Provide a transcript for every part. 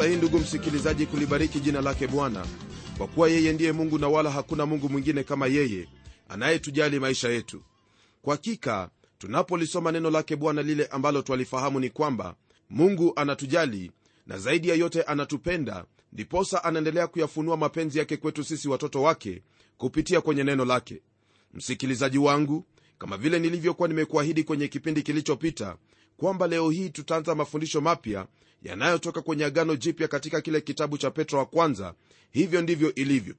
fursa hii ndugu msikilizaji kulibariki jina lake bwana. Kwa kuwa yeye ndiye mungu na wala hakuna mungu mwingine kama yeye anayetujali maisha yetu. Kwa hakika tunapolisoma neno lake bwana lile ambalo twalifahamu ni kwamba mungu anatujali na zaidi ya yote anatupenda ndiposa anaendelea kuyafunua mapenzi yake kwetu sisi watoto wake kupitia kwenye neno lake. Msikilizaji wangu kama vile nilivyokuwa nimekuahidi kwenye kipindi kilichopita kwamba leo hii tutaanza mafundisho mapya yanayotoka kwenye agano jipya katika kile kitabu cha petro wa kwanza hivyo ndivyo ilivyo.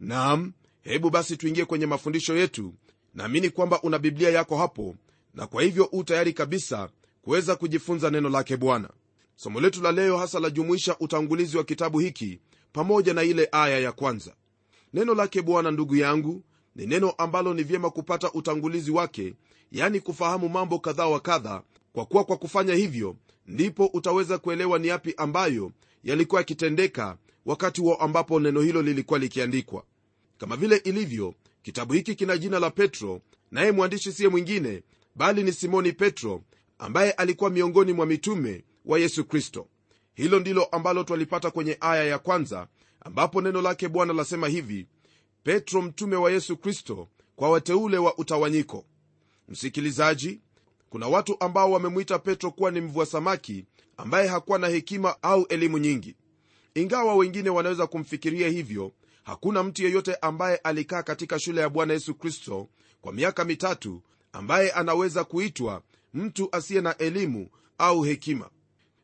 Nam hebu basi tuingie kwenye mafundisho yetu. Naamini kwamba una biblia yako hapo na kwa hivyo u tayari kabisa kuweza kujifunza neno lake bwana. Somo letu la leo hasa lajumuisha utangulizi wa kitabu hiki pamoja na ile aya ya kwanza. Neno lake bwana ndugu yangu ni neno ambalo ni vyema kupata utangulizi wake yani kufahamu mambo kadhaa wa kadha kwa kuwa kwa kufanya hivyo ndipo utaweza kuelewa ni yapi ambayo yalikuwa yakitendeka wakati huo ambapo neno hilo lilikuwa likiandikwa. Kama vile ilivyo kitabu hiki kina jina la petro naye mwandishi siye mwingine bali ni simoni petro ambaye alikuwa miongoni mwa mitume wa yesu kristo. Hilo ndilo ambalo twalipata kwenye aya ya kwanza ambapo neno lake bwana lasema hivi petro mtume wa yesu kristo kwa wateule wa utawanyiko. Msikilizaji kuna watu ambao wamemwita petro kuwa ni mvua samaki ambaye hakuwa na hekima au elimu nyingi. Ingawa wengine wanaweza kumfikiria hivyo hakuna mtu yeyote ambaye alikaa katika shule ya bwana yesu kristo kwa miaka mitatu ambaye anaweza kuitwa mtu asiye na elimu au hekima.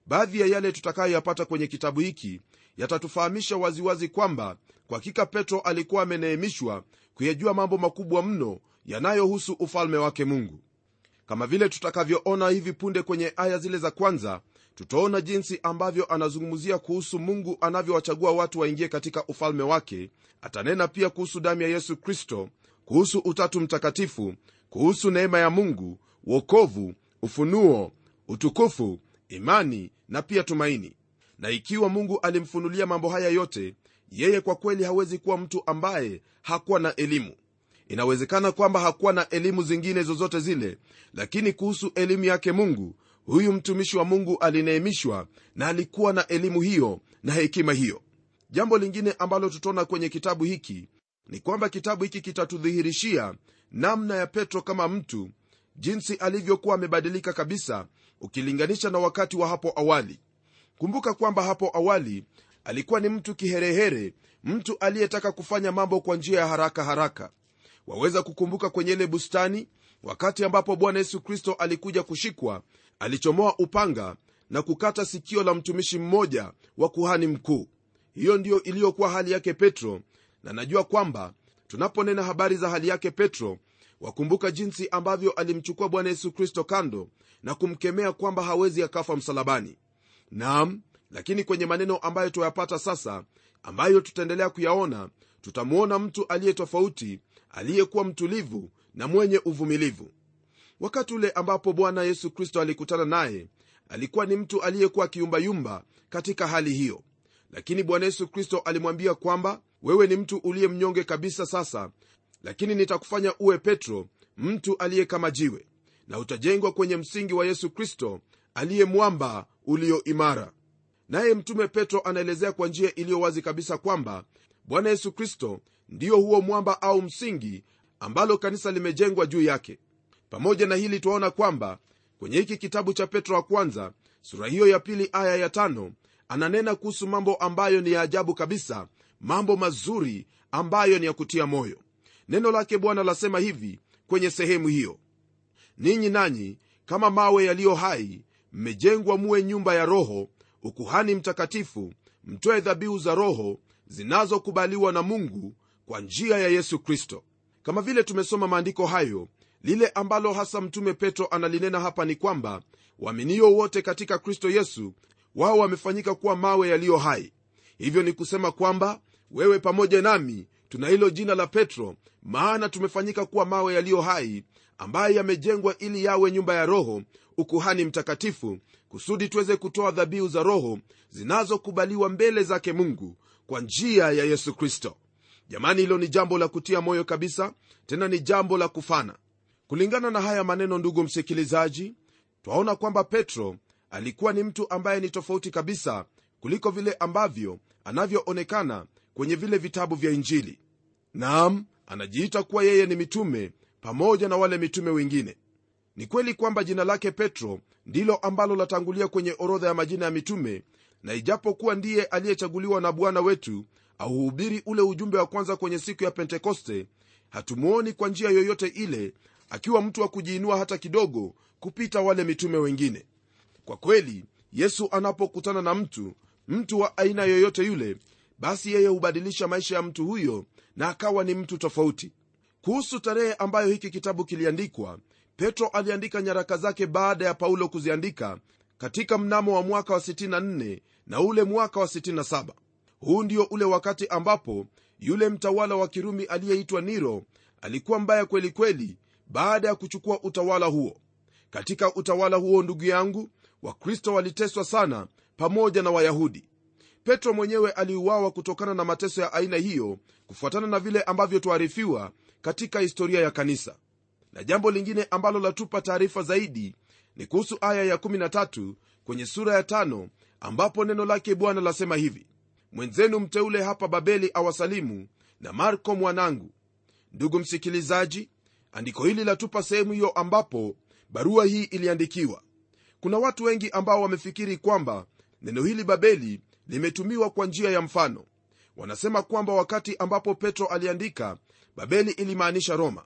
Baadhi ya yale tutakayoyapata kwenye kitabu hiki yatatufahamisha waziwazi kwamba kwa hakika petro alikuwa ameneemishwa kuyajua mambo makubwa mno yanayohusu ufalme wake mungu kama vile tutakavyoona hivi punde kwenye aya zile za kwanza tutaona jinsi ambavyo anazungumzia kuhusu mungu anavyowachagua watu waingie katika ufalme wake. Atanena pia kuhusu damu ya yesu kristo kuhusu utatu mtakatifu kuhusu neema ya mungu wokovu ufunuo utukufu imani na pia tumaini. Na ikiwa mungu alimfunulia mambo haya yote yeye kwa kweli hawezi kuwa mtu ambaye hakuwa na elimu inawezekana kwamba hakuwa na elimu zingine zozote zile lakini kuhusu elimu yake mungu huyu mtumishi wa mungu alineemishwa na alikuwa na elimu hiyo na hekima hiyo. Jambo lingine ambalo tutaona kwenye kitabu hiki ni kwamba kitabu hiki kitatudhihirishia namna ya petro kama mtu jinsi alivyokuwa amebadilika kabisa ukilinganisha na wakati wa hapo awali. Kumbuka kwamba hapo awali alikuwa ni mtu kiherehere mtu aliyetaka kufanya mambo kwa njia ya haraka haraka waweza kukumbuka kwenye ile bustani wakati ambapo bwana yesu kristo alikuja kushikwa alichomoa upanga na kukata sikio la mtumishi mmoja wa kuhani mkuu. Hiyo ndiyo iliyokuwa hali yake petro na najua kwamba tunaponena habari za hali yake petro wakumbuka jinsi ambavyo alimchukua bwana yesu kristo kando na kumkemea kwamba hawezi akafa msalabani. Naam lakini kwenye maneno ambayo tuyapata sasa ambayo tutaendelea kuyaona tutamwona mtu aliye tofauti aliyekuwa mtulivu na mwenye uvumilivu. Wakati ule ambapo bwana yesu kristo alikutana naye alikuwa ni mtu aliyekuwa akiyumbayumba katika hali hiyo. Lakini bwana yesu kristo alimwambia kwamba wewe ni mtu uliye mnyonge kabisa sasa lakini nitakufanya uwe petro mtu aliye kama jiwe na utajengwa kwenye msingi wa yesu kristo aliye mwamba ulio imara. Naye mtume petro anaelezea kwa njia iliyo wazi kabisa kwamba bwana yesu kristo ndiyo huo mwamba au msingi ambalo kanisa limejengwa juu yake. Pamoja na hili twaona kwamba kwenye hiki kitabu cha petro wa kwanza sura hiyo ya pili aya ya tano ananena kuhusu mambo ambayo ni ya ajabu kabisa mambo mazuri ambayo ni ya kutia moyo. Neno lake bwana lasema hivi kwenye sehemu hiyo ninyi nanyi kama mawe yaliyo hai mmejengwa muwe nyumba ya roho ukuhani mtakatifu mtoe dhabihu za roho zinazokubaliwa na mungu kwa njia ya yesu kristo. Kama vile tumesoma maandiko hayo lile ambalo hasa mtume petro analinena hapa ni kwamba waaminio wote katika kristo yesu wao wamefanyika kuwa mawe yaliyo hai. Hivyo ni kusema kwamba wewe pamoja nami tuna hilo jina la petro maana tumefanyika kuwa mawe yaliyo hai ambayo yamejengwa ili yawe nyumba ya roho ukuhani mtakatifu kusudi tuweze kutoa dhabihu za roho zinazokubaliwa mbele zake mungu kwa njia ya yesu kristo jamani hilo ni jambo la kutia moyo kabisa tena ni jambo la kufana. Kulingana na haya maneno ndugu msikilizaji twaona kwamba petro alikuwa ni mtu ambaye ni tofauti kabisa kuliko vile ambavyo anavyoonekana kwenye vile vitabu vya injili. Naam anajiita kuwa yeye ni mitume pamoja na wale mitume wengine. Ni kweli kwamba jina lake petro ndilo ambalo latangulia kwenye orodha ya majina ya mitume na ijapokuwa ndiye aliyechaguliwa na bwana wetu auhubiri ule ujumbe wa kwanza kwenye siku ya pentekoste hatumwoni kwa njia yoyote ile akiwa mtu wa kujiinua hata kidogo kupita wale mitume wengine. Kwa kweli yesu anapokutana na mtu mtu wa aina yoyote yule basi yeye hubadilisha maisha ya mtu huyo na akawa ni mtu tofauti. Kuhusu tarehe ambayo hiki kitabu kiliandikwa petro aliandika nyaraka zake baada ya paulo kuziandika katika mnamo wa mwaka wa 64 na ule mwaka wa 67 huu ndio ule wakati ambapo yule mtawala wa kirumi aliyeitwa niro alikuwa mbaya kweli kweli baada ya kuchukua utawala huo. Katika utawala huo ndugu yangu wakristo waliteswa sana pamoja na wayahudi. Petro mwenyewe aliuawa kutokana na mateso ya aina hiyo kufuatana na vile ambavyo tuarifiwa katika historia ya kanisa. Na jambo lingine ambalo latupa taarifa zaidi ni kuhusu aya ya13 kwenye sura ya 5 ambapo neno lake bwana lasema hivi mwenzenu mteule hapa babeli awasalimu na marko mwanangu. Ndugu msikilizaji andiko hili latupa sehemu hiyo ambapo barua hii iliandikiwa. Kuna watu wengi ambao wamefikiri kwamba neno hili babeli limetumiwa kwa njia ya mfano. Wanasema kwamba wakati ambapo petro aliandika babeli ilimaanisha roma.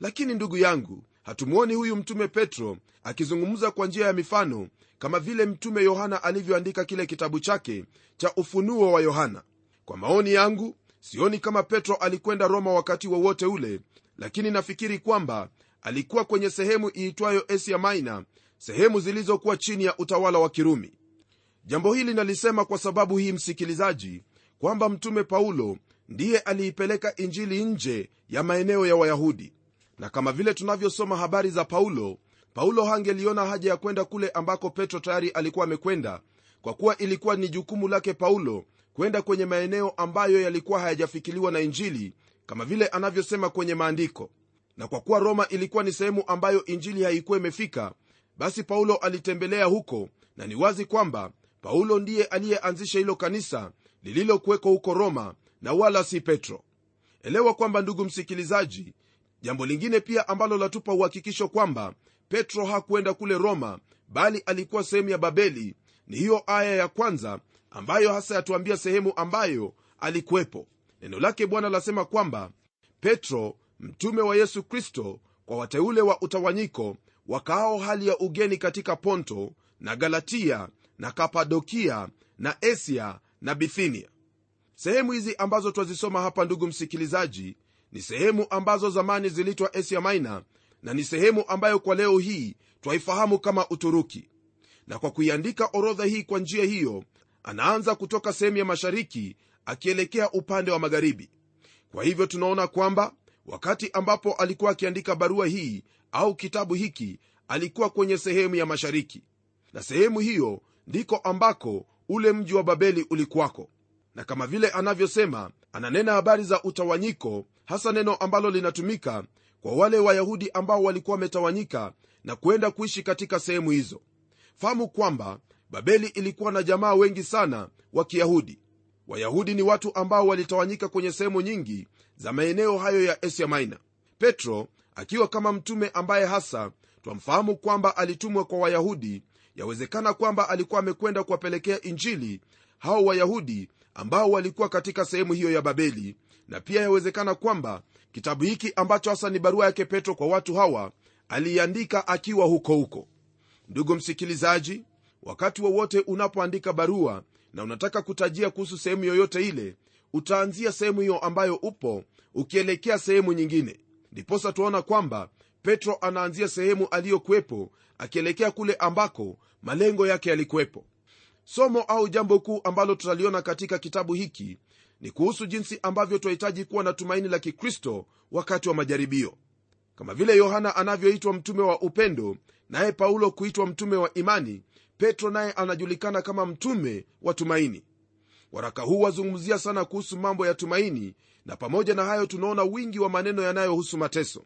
Lakini ndugu yangu hatumwoni huyu mtume petro akizungumza kwa njia ya mifano kama vile mtume yohana alivyoandika kile kitabu chake cha ufunuo wa yohana. Kwa maoni yangu sioni kama petro alikwenda roma wakati wowote wa ule lakini nafikiri kwamba alikuwa kwenye sehemu iitwayo asia maina sehemu zilizokuwa chini ya utawala wa kirumi. Jambo hili nalisema kwa sababu hii msikilizaji kwamba mtume paulo ndiye aliipeleka injili nje ya maeneo ya wayahudi. Na kama vile tunavyosoma habari za paulo paulo hangeliona haja ya kwenda kule ambako petro tayari alikuwa amekwenda kwa kuwa ilikuwa ni jukumu lake paulo kwenda kwenye maeneo ambayo yalikuwa hayajafikiliwa na injili kama vile anavyosema kwenye maandiko. Na kwa kuwa roma ilikuwa ni sehemu ambayo injili haikuwa imefika basi paulo alitembelea huko na ni wazi kwamba paulo ndiye aliyeanzisha hilo kanisa lililokuwekwa huko roma na wala si petro. Elewa kwamba ndugu msikilizaji jambo lingine pia ambalo latupa uhakikisho kwamba petro hakuenda kule roma bali alikuwa sehemu ya babeli. Ni hiyo aya ya kwanza ambayo hasa yatuambia sehemu ambayo alikuwepo. Neno lake bwana lasema kwamba petro mtume wa yesu kristo kwa wateule wa utawanyiko wakaao hali ya ugeni katika ponto na galatia na kapadokia na asia na bithinia. Sehemu hizi ambazo twazisoma hapa ndugu msikilizaji ni sehemu ambazo zamani ziliitwa asia maina na ni sehemu ambayo kwa leo hii twaifahamu kama uturuki. Na kwa kuiandika orodha hii kwa njia hiyo anaanza kutoka sehemu ya mashariki akielekea upande wa magharibi. Kwa hivyo tunaona kwamba wakati ambapo alikuwa akiandika barua hii au kitabu hiki alikuwa kwenye sehemu ya mashariki. Na sehemu hiyo ndiko ambako ule mji wa babeli ulikuwako. Na kama vile anavyosema ananena habari za utawanyiko hasa neno ambalo linatumika kwa wale wayahudi ambao walikuwa wametawanyika na kwenda kuishi katika sehemu hizo. Fahamu kwamba babeli ilikuwa na jamaa wengi sana wa kiyahudi. Wayahudi ni watu ambao walitawanyika kwenye sehemu nyingi za maeneo hayo ya asia maina petro akiwa kama mtume ambaye hasa twamfahamu kwamba alitumwa kwa wayahudi yawezekana kwamba alikuwa amekwenda kuwapelekea injili hao wayahudi ambao walikuwa katika sehemu hiyo ya babeli na pia yawezekana kwamba kitabu hiki ambacho hasa ni barua yake petro kwa watu hawa aliiandika akiwa huko huko. Ndugu msikilizaji wakati wowote wa unapoandika barua na unataka kutajia kuhusu sehemu yoyote ile utaanzia sehemu hiyo ambayo upo ukielekea sehemu nyingine. Ndiposa tuaona kwamba petro anaanzia sehemu aliyokuwepo akielekea kule ambako malengo yake yalikuwepo. Somo au jambo kuu ambalo tutaliona katika kitabu hiki ni kuhusu jinsi ambavyo twahitaji kuwa na tumaini la kikristo wakati wa majaribio. Kama vile yohana anavyoitwa mtume wa upendo naye paulo kuitwa mtume wa imani petro naye anajulikana kama mtume wa tumaini. Waraka huu wazungumzia sana kuhusu mambo ya tumaini na pamoja na hayo tunaona wingi wa maneno yanayohusu mateso.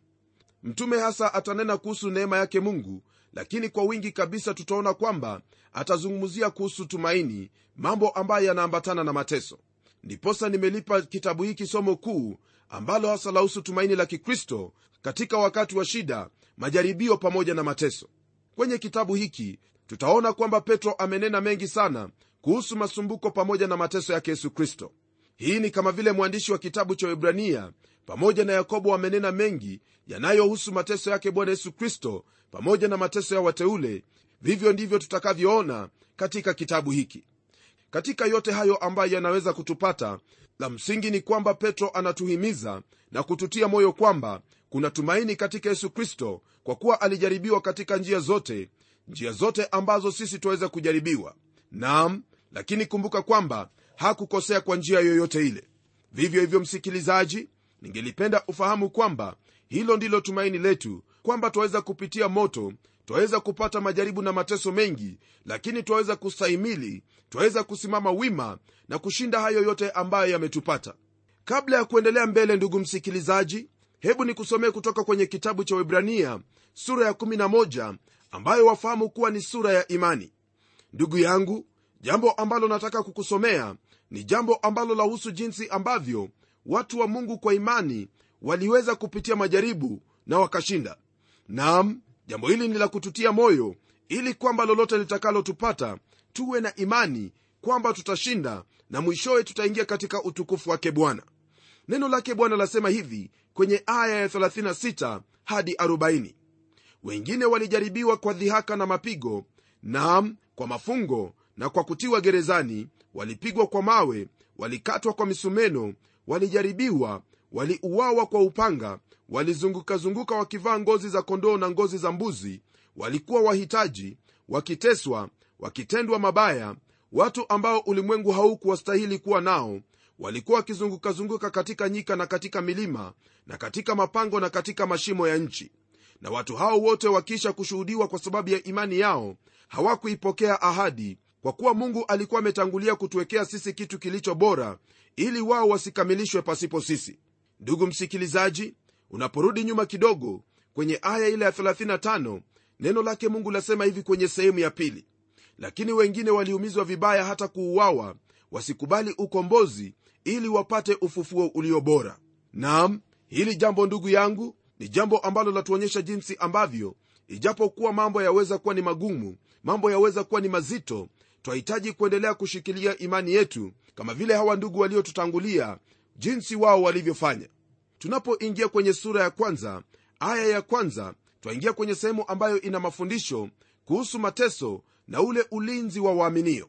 Mtume hasa atanena kuhusu neema yake mungu lakini kwa wingi kabisa tutaona kwamba atazungumzia kuhusu tumaini mambo ambayo yanaambatana na mateso ndiposa nimelipa kitabu hiki somo kuu ambalo hasa lahusu tumaini la kikristo katika wakati wa shida majaribio pamoja na mateso. Kwenye kitabu hiki tutaona kwamba petro amenena mengi sana kuhusu masumbuko pamoja na mateso yake yesu kristo. Hii ni kama vile mwandishi wa kitabu cha webrania pamoja na yakobo wamenena mengi yanayohusu mateso yake bwana yesu kristo pamoja na mateso ya wateule. Vivyo ndivyo tutakavyoona katika kitabu hiki katika yote hayo ambayo yanaweza kutupata la msingi ni kwamba petro anatuhimiza na kututia moyo kwamba kuna tumaini katika yesu kristo kwa kuwa alijaribiwa katika njia zote njia zote ambazo sisi tuweza kujaribiwa. Nam lakini kumbuka kwamba hakukosea kwa njia yoyote ile. Vivyo hivyo msikilizaji ningelipenda ufahamu kwamba hilo ndilo tumaini letu kwamba twaweza kupitia moto twaweza kupata majaribu na mateso mengi lakini twaweza kustahimili twaweza kusimama wima na kushinda hayo yote ambayo yametupata. Kabla ya kuendelea mbele ndugu msikilizaji hebu nikusomee kutoka kwenye kitabu cha webrania sura ya 11 ambayo wafahamu kuwa ni sura ya imani. Ndugu yangu jambo ambalo nataka kukusomea ni jambo ambalo lahusu jinsi ambavyo watu wa mungu kwa imani waliweza kupitia majaribu na wakashinda. Nam jambo hili ni la kututia moyo ili kwamba lolote litakalotupata tuwe na imani kwamba tutashinda na mwishowe tutaingia katika utukufu wake bwana. Neno lake bwana lasema hivi kwenye aya ya 36 hadi 40 wengine walijaribiwa kwa dhihaka na mapigo nam kwa mafungo na kwa kutiwa gerezani walipigwa kwa mawe walikatwa kwa misumeno walijaribiwa waliuawa kwa upanga walizungukazunguka wakivaa ngozi za kondoo na ngozi za mbuzi walikuwa wahitaji wakiteswa wakitendwa mabaya watu ambao ulimwengu haukuwastahili kuwa nao walikuwa wakizungukazunguka katika nyika na katika milima na katika mapango na katika mashimo ya nchi. Na watu hao wote wakiisha kushuhudiwa kwa sababu ya imani yao hawakuipokea ahadi kwa kuwa mungu alikuwa ametangulia kutuwekea sisi kitu kilicho bora ili wao wasikamilishwe pasipo sisi. Ndugu msikilizaji unaporudi nyuma kidogo kwenye aya ile ya 35 neno lake mungu lasema hivi kwenye sehemu ya pili lakini wengine waliumizwa vibaya hata kuuawa. Wasikubali ukombozi ili wapate ufufuo ulio bora. Nam hili jambo ndugu yangu ni jambo ambalo latuonyesha jinsi ambavyo ijapokuwa mambo yaweza kuwa ni magumu mambo yaweza kuwa ni mazito twahitaji kuendelea kushikilia imani yetu kama vile hawa ndugu waliotutangulia jinsi wao walivyofanya. Tunapoingia kwenye sura ya kwanza aya ya kwanza twaingia kwenye sehemu ambayo ina mafundisho kuhusu mateso na ule ulinzi wa waaminio.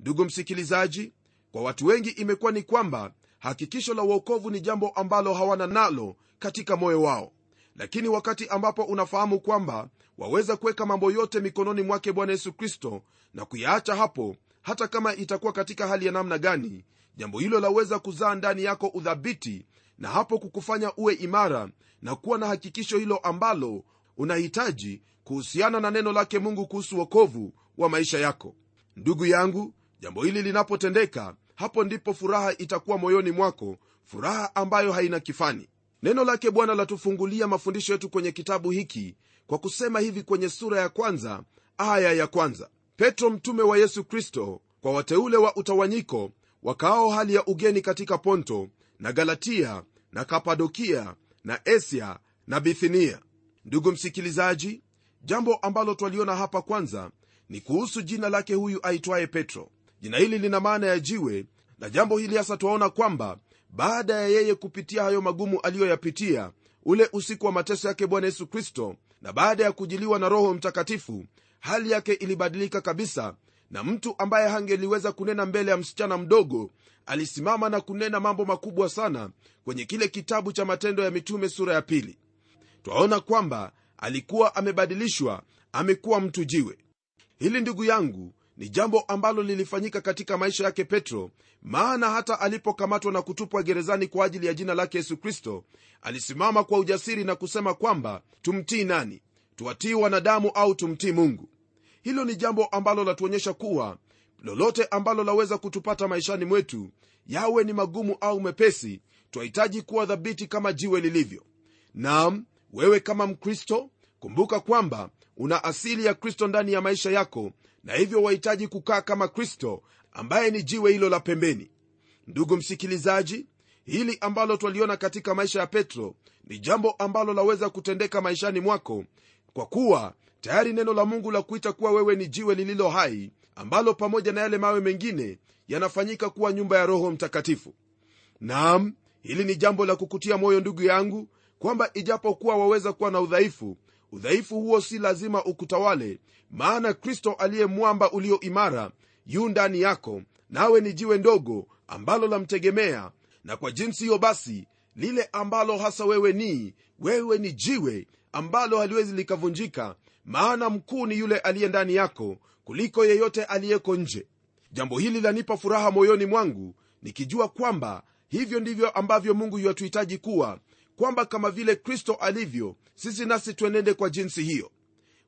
Ndugu msikilizaji kwa watu wengi imekuwa ni kwamba hakikisho la uokovu ni jambo ambalo hawana nalo katika moyo wao. Lakini wakati ambapo unafahamu kwamba waweza kuweka mambo yote mikononi mwake bwana yesu kristo na kuyaacha hapo hata kama itakuwa katika hali ya namna gani jambo hilo laweza kuzaa ndani yako udhabiti na hapo kukufanya uwe imara na kuwa na hakikisho hilo ambalo unahitaji kuhusiana na neno lake mungu kuhusu wokovu wa maisha yako. Ndugu yangu jambo hili linapotendeka hapo ndipo furaha itakuwa moyoni mwako furaha ambayo haina kifani. Neno lake bwana latufungulia mafundisho yetu kwenye kitabu hiki kwa kusema hivi kwenye sura ya kwanza aya ya kwanza. Petro mtume wa yesu kristo kwa wateule wa utawanyiko wakaao hali ya ugeni katika ponto na galatia na kapadokia na asia na bithinia ndugu msikilizaji jambo ambalo twaliona hapa kwanza ni kuhusu jina lake huyu aitwaye petro. Jina hili lina maana ya jiwe na jambo hili hasa twaona kwamba baada ya yeye kupitia hayo magumu aliyoyapitia ule usiku wa mateso yake bwana yesu kristo na baada ya kujiliwa na roho mtakatifu hali yake ilibadilika kabisa na mtu ambaye hangeliweza kunena mbele ya msichana mdogo alisimama na kunena mambo makubwa sana kwenye kile kitabu cha matendo ya mitume sura ya pili twaona kwamba alikuwa amebadilishwa amekuwa mtu jiwe. Hili ndugu yangu ni jambo ambalo lilifanyika katika maisha yake petro maana hata alipokamatwa na kutupwa gerezani kwa ajili ya jina lake yesu kristo alisimama kwa ujasiri na kusema kwamba tumtii nani? Tuwatii wanadamu au tumtii mungu? Hilo ni jambo ambalo latuonyesha kuwa lolote ambalo laweza kutupata maishani mwetu yawe ni magumu au mepesi twahitaji kuwa dhabiti kama jiwe lilivyo. Nam wewe kama mkristo kumbuka kwamba una asili ya kristo ndani ya maisha yako na hivyo wahitaji kukaa kama kristo ambaye ni jiwe hilo la pembeni. Ndugu msikilizaji hili ambalo twaliona katika maisha ya petro ni jambo ambalo laweza kutendeka maishani mwako kwa kuwa tayari neno la mungu la kuita kuwa wewe ni jiwe lililo hai ambalo pamoja na yale mawe mengine yanafanyika kuwa nyumba ya roho mtakatifu. Naam hili ni jambo la kukutia moyo ndugu yangu kwamba ijapokuwa waweza kuwa na udhaifu udhaifu huo si lazima ukutawale maana kristo aliye mwamba ulio imara yu ndani yako nawe ni jiwe ndogo ambalo lamtegemea na kwa jinsi hiyo basi lile ambalo hasa wewe ni wewe ni jiwe ambalo haliwezi likavunjika maana mkuu ni yule aliye ndani yako kuliko yeyote aliyeko nje. Jambo hili lanipa furaha moyoni mwangu nikijua kwamba hivyo ndivyo ambavyo mungu yuatuhitaji kuwa kwamba kama vile kristo alivyo sisi nasi twenende kwa jinsi hiyo.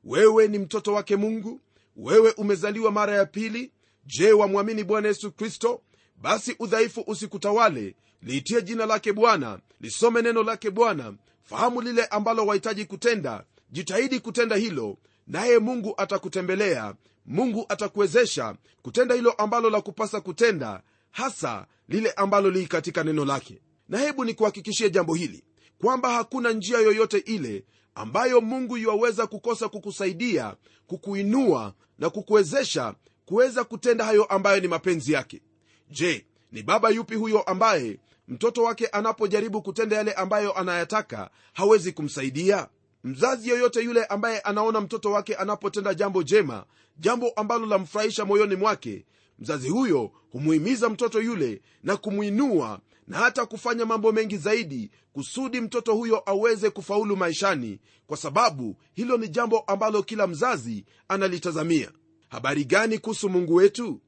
Wewe ni mtoto wake mungu wewe umezaliwa mara ya pili. Je wamwamini bwana yesu kristo? Basi udhaifu usikutawale. Liitie jina lake bwana lisome neno lake bwana fahamu lile ambalo wahitaji kutenda. Jitahidi kutenda hilo naye mungu atakutembelea. Mungu atakuwezesha kutenda hilo ambalo la kupasa kutenda hasa lile ambalo lii katika neno lake. Na hebu nikuhakikishie jambo hili kwamba hakuna njia yoyote ile ambayo mungu yuwaweza kukosa kukusaidia kukuinua na kukuwezesha kuweza kutenda hayo ambayo ni mapenzi yake. Je ni baba yupi huyo ambaye mtoto wake anapojaribu kutenda yale ambayo anayataka hawezi kumsaidia? Mzazi yoyote yule ambaye anaona mtoto wake anapotenda jambo jema jambo ambalo lamfurahisha moyoni mwake mzazi huyo humuhimiza mtoto yule na kumwinua na hata kufanya mambo mengi zaidi kusudi mtoto huyo aweze kufaulu maishani kwa sababu hilo ni jambo ambalo kila mzazi analitazamia. Habari gani kuhusu mungu wetu?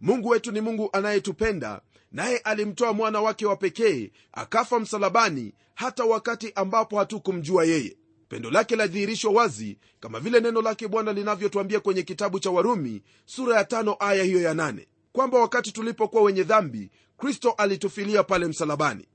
Mungu wetu ni mungu anayetupenda naye alimtoa mwana wake wa pekee akafa msalabani hata wakati ambapo hatukumjua yeye. Pendo lake ladhihirishwa wazi kama vile neno lake bwana linavyotwambia kwenye kitabu cha warumi sura ya tano aya hiyo ya nane. Kwamba wakati tulipokuwa wenye dhambi kristo alitufilia pale msalabani.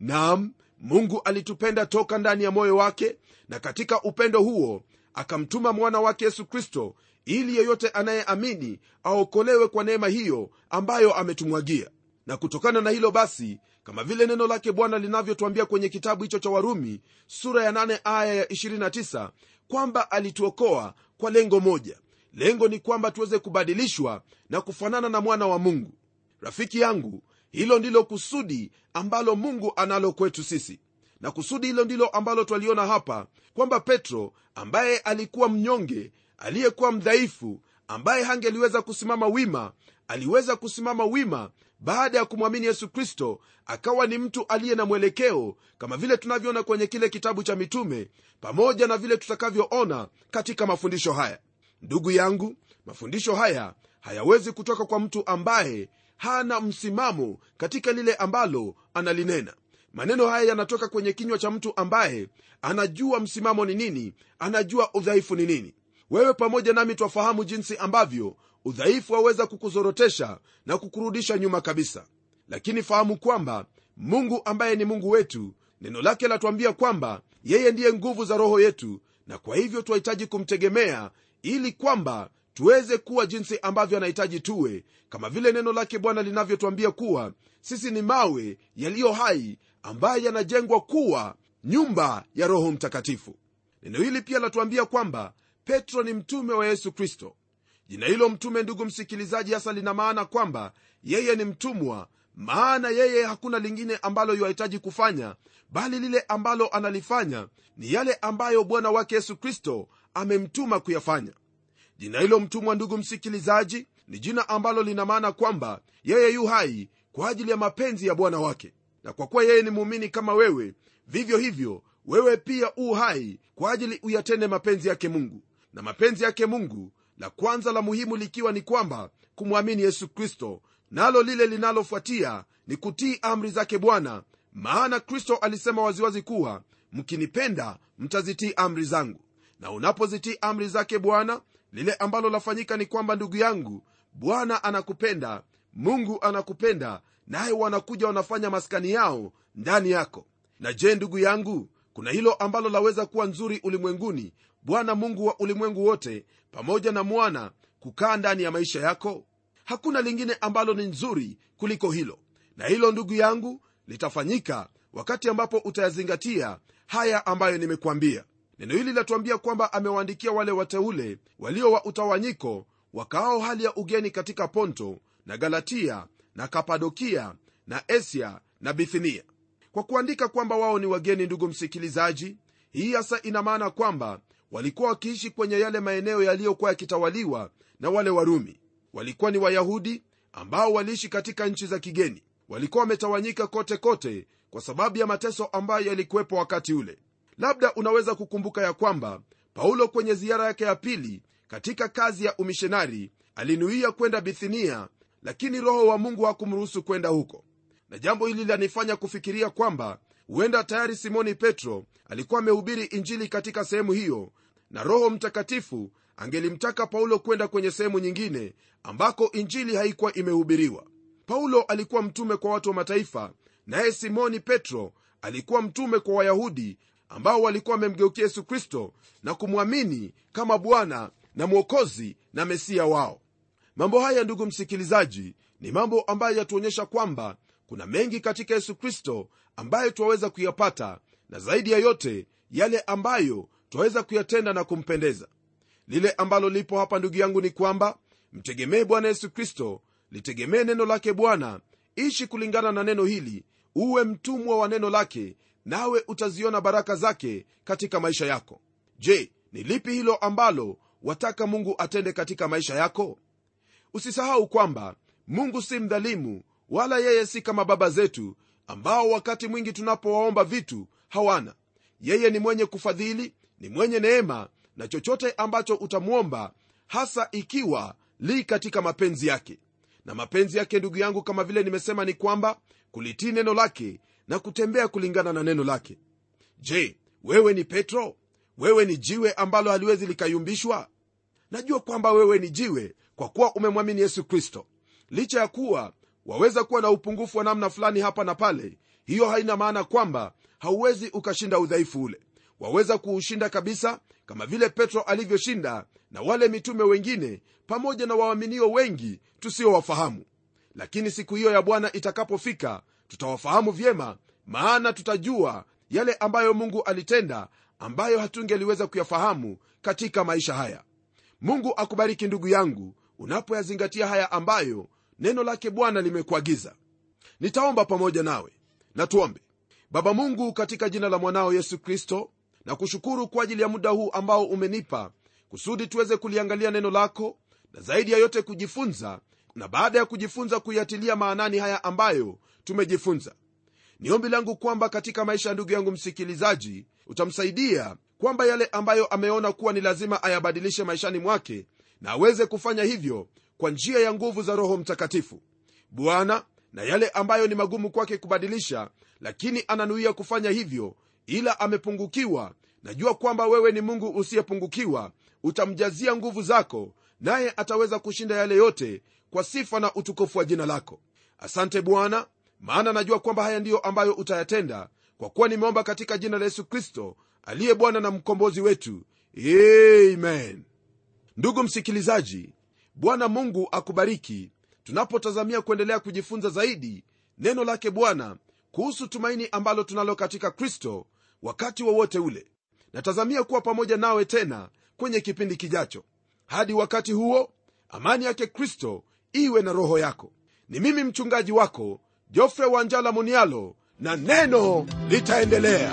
Nam mungu alitupenda toka ndani ya moyo wake na katika upendo huo akamtuma mwana wake yesu kristo ili yeyote anayeamini aokolewe kwa neema hiyo ambayo ametumwagia. Na kutokana na hilo basi kama vile neno lake bwana linavyotwambia kwenye kitabu hicho cha warumi sura ya 8 aya ya 29 kwamba alituokoa kwa lengo moja. Lengo ni kwamba tuweze kubadilishwa na kufanana na mwana wa mungu. Rafiki yangu hilo ndilo kusudi ambalo mungu analo kwetu sisi. Na kusudi hilo ndilo ambalo twaliona hapa kwamba petro ambaye alikuwa mnyonge aliyekuwa mdhaifu ambaye hangeliweza kusimama wima aliweza kusimama wima baada ya kumwamini yesu kristo akawa ni mtu aliye na mwelekeo kama vile tunavyoona kwenye kile kitabu cha mitume pamoja na vile tutakavyoona katika mafundisho haya. Ndugu yangu mafundisho haya hayawezi kutoka kwa mtu ambaye hana msimamo katika lile ambalo analinena. Maneno haya yanatoka kwenye kinywa cha mtu ambaye anajua msimamo ni nini anajua udhaifu ni nini. Wewe pamoja nami twafahamu jinsi ambavyo udhaifu waweza kukuzorotesha na kukurudisha nyuma kabisa. Lakini fahamu kwamba mungu ambaye ni mungu wetu neno lake latuambia kwamba yeye ndiye nguvu za roho yetu na kwa hivyo twahitaji kumtegemea ili kwamba tuweze kuwa jinsi ambavyo anahitaji tuwe kama vile neno lake bwana linavyotwambia kuwa sisi ni mawe yaliyo hai ambaye yanajengwa kuwa nyumba ya roho mtakatifu. Neno hili pia latuambia kwamba petro ni mtume wa yesu kristo. Jina hilo mtume ndugu msikilizaji hasa lina maana kwamba yeye ni mtumwa maana yeye hakuna lingine ambalo yuahitaji kufanya bali lile ambalo analifanya ni yale ambayo bwana wake yesu kristo amemtuma kuyafanya jina hilo mtumwa ndugu msikilizaji ni jina ambalo lina maana kwamba yeye yu hai kwa ajili ya mapenzi ya bwana wake. Na kwa kuwa yeye ni muumini kama wewe vivyo hivyo wewe pia u hai kwa ajili uyatende mapenzi yake mungu. Na mapenzi yake mungu la kwanza la muhimu likiwa ni kwamba kumwamini yesu kristo nalo lile linalofuatia ni kutii amri zake bwana maana kristo alisema waziwazi kuwa mkinipenda mtazitii amri zangu. Na unapozitii amri zake bwana lile ambalo lafanyika ni kwamba ndugu yangu bwana anakupenda mungu anakupenda naye wanakuja wanafanya maskani yao ndani yako. Na je ndugu yangu kuna hilo ambalo laweza kuwa nzuri ulimwenguni bwana mungu wa ulimwengu wote pamoja na mwana kukaa ndani ya maisha yako? Hakuna lingine ambalo ni nzuri kuliko hilo. Na hilo ndugu yangu litafanyika wakati ambapo utayazingatia haya ambayo nimekuambia neno hili linatuambia kwamba amewaandikia wale wateule walio wa utawanyiko wakaao hali ya ugeni katika ponto na galatia na kapadokia na asia na bithinia. Kwa kuandika kwamba wao ni wageni ndugu msikilizaji hii hasa ina maana kwamba walikuwa wakiishi kwenye yale maeneo yaliyokuwa yakitawaliwa na wale warumi. Walikuwa ni wayahudi ambao waliishi katika nchi za kigeni. Walikuwa wametawanyika kote kote kwa sababu ya mateso ambayo yalikuwepo wakati ule labda unaweza kukumbuka ya kwamba paulo kwenye ziara yake ya pili katika kazi ya umishonari alinuia kwenda bithinia lakini roho wa mungu hakumruhusu kwenda huko. Na jambo hili lanifanya kufikiria kwamba huenda tayari simoni petro alikuwa amehubiri injili katika sehemu hiyo na roho mtakatifu angelimtaka paulo kwenda kwenye sehemu nyingine ambako injili haikuwa imehubiriwa. Paulo alikuwa mtume kwa watu wa mataifa naye simoni petro alikuwa mtume kwa wayahudi ambao walikuwa wamemgeukia yesu kristo na kumwamini kama bwana na mwokozi na mesiya wao. Mambo haya ndugu msikilizaji ni mambo ambayo yatuonyesha kwamba kuna mengi katika yesu kristo ambayo twaweza kuyapata na zaidi ya yote yale ambayo twaweza kuyatenda na kumpendeza. Lile ambalo lipo hapa ndugu yangu ni kwamba mtegemee bwana yesu kristo litegemee neno lake bwana. Ishi kulingana na neno hili uwe mtumwa wa neno lake nawe utaziona baraka zake katika maisha yako. Je ni lipi hilo ambalo wataka mungu atende katika maisha yako? Usisahau kwamba mungu si mdhalimu wala yeye si kama baba zetu ambao wakati mwingi tunapowaomba vitu hawana. Yeye ni mwenye kufadhili ni mwenye neema na chochote ambacho utamwomba hasa ikiwa li katika mapenzi yake. Na mapenzi yake ndugu yangu kama vile nimesema ni kwamba kulitii neno lake na kutembea kulingana na neno lake. Je wewe ni petro? Wewe ni jiwe ambalo haliwezi likayumbishwa? Najua kwamba wewe ni jiwe kwa kuwa umemwamini yesu kristo. Licha ya kuwa waweza kuwa na upungufu wa namna fulani hapa na pale hiyo haina maana kwamba hauwezi ukashinda udhaifu ule. Waweza kuushinda kabisa kama vile petro alivyoshinda na wale mitume wengine pamoja na waaminio wengi tusiowafahamu lakini siku hiyo ya bwana itakapofika tutawafahamu vyema maana tutajua yale ambayo mungu alitenda ambayo hatungeliweza kuyafahamu katika maisha haya. Mungu akubariki ndugu yangu unapoyazingatia haya ambayo neno lake bwana limekuagiza. Nitaomba pamoja nawe. Na tuombe. Baba mungu katika jina la mwanao yesu kristo na kushukuru kwa ajili ya muda huu ambao umenipa kusudi tuweze kuliangalia neno lako na zaidi ya yote kujifunza na baada ya kujifunza kuyatilia maanani haya ambayo tumejifunza. Ni ombi langu kwamba katika maisha ya ndugu yangu msikilizaji utamsaidia kwamba yale ambayo ameona kuwa ni lazima ayabadilishe maishani mwake na aweze kufanya hivyo kwa njia ya nguvu za roho mtakatifu. Bwana na yale ambayo ni magumu kwake kubadilisha lakini ananuia kufanya hivyo ila amepungukiwa. Najua kwamba wewe ni mungu usiyepungukiwa utamjazia nguvu zako naye ataweza kushinda yale yote kwa sifa na utukufu wa jina lako. Asante bwana maana najua kwamba haya ndiyo ambayo utayatenda kwa kuwa nimeomba katika jina la yesu kristo aliye bwana na mkombozi wetu. Amen. Ndugu msikilizaji bwana mungu akubariki. Tunapotazamia kuendelea kujifunza zaidi neno lake bwana kuhusu tumaini ambalo tunalo katika kristo wakati wowote wa ule. Natazamia kuwa pamoja nawe tena kwenye kipindi kijacho. Hadi wakati huo amani yake kristo iwe na roho yako. Ni mimi mchungaji wako jofre wanjala munialo na neno litaendelea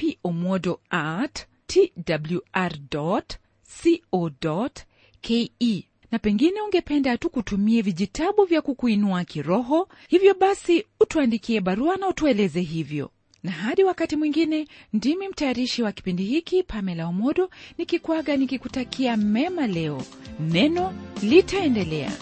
pomodo at twr co ke na pengine ungependa tu kutumie vijitabu vya kukuinua kiroho hivyo basi utuandikie barua na utueleze hivyo. Na hadi wakati mwingine ndimi mtayarishi wa kipindi hiki pamela omodo nikikwaga nikikutakia mema leo. Neno litaendelea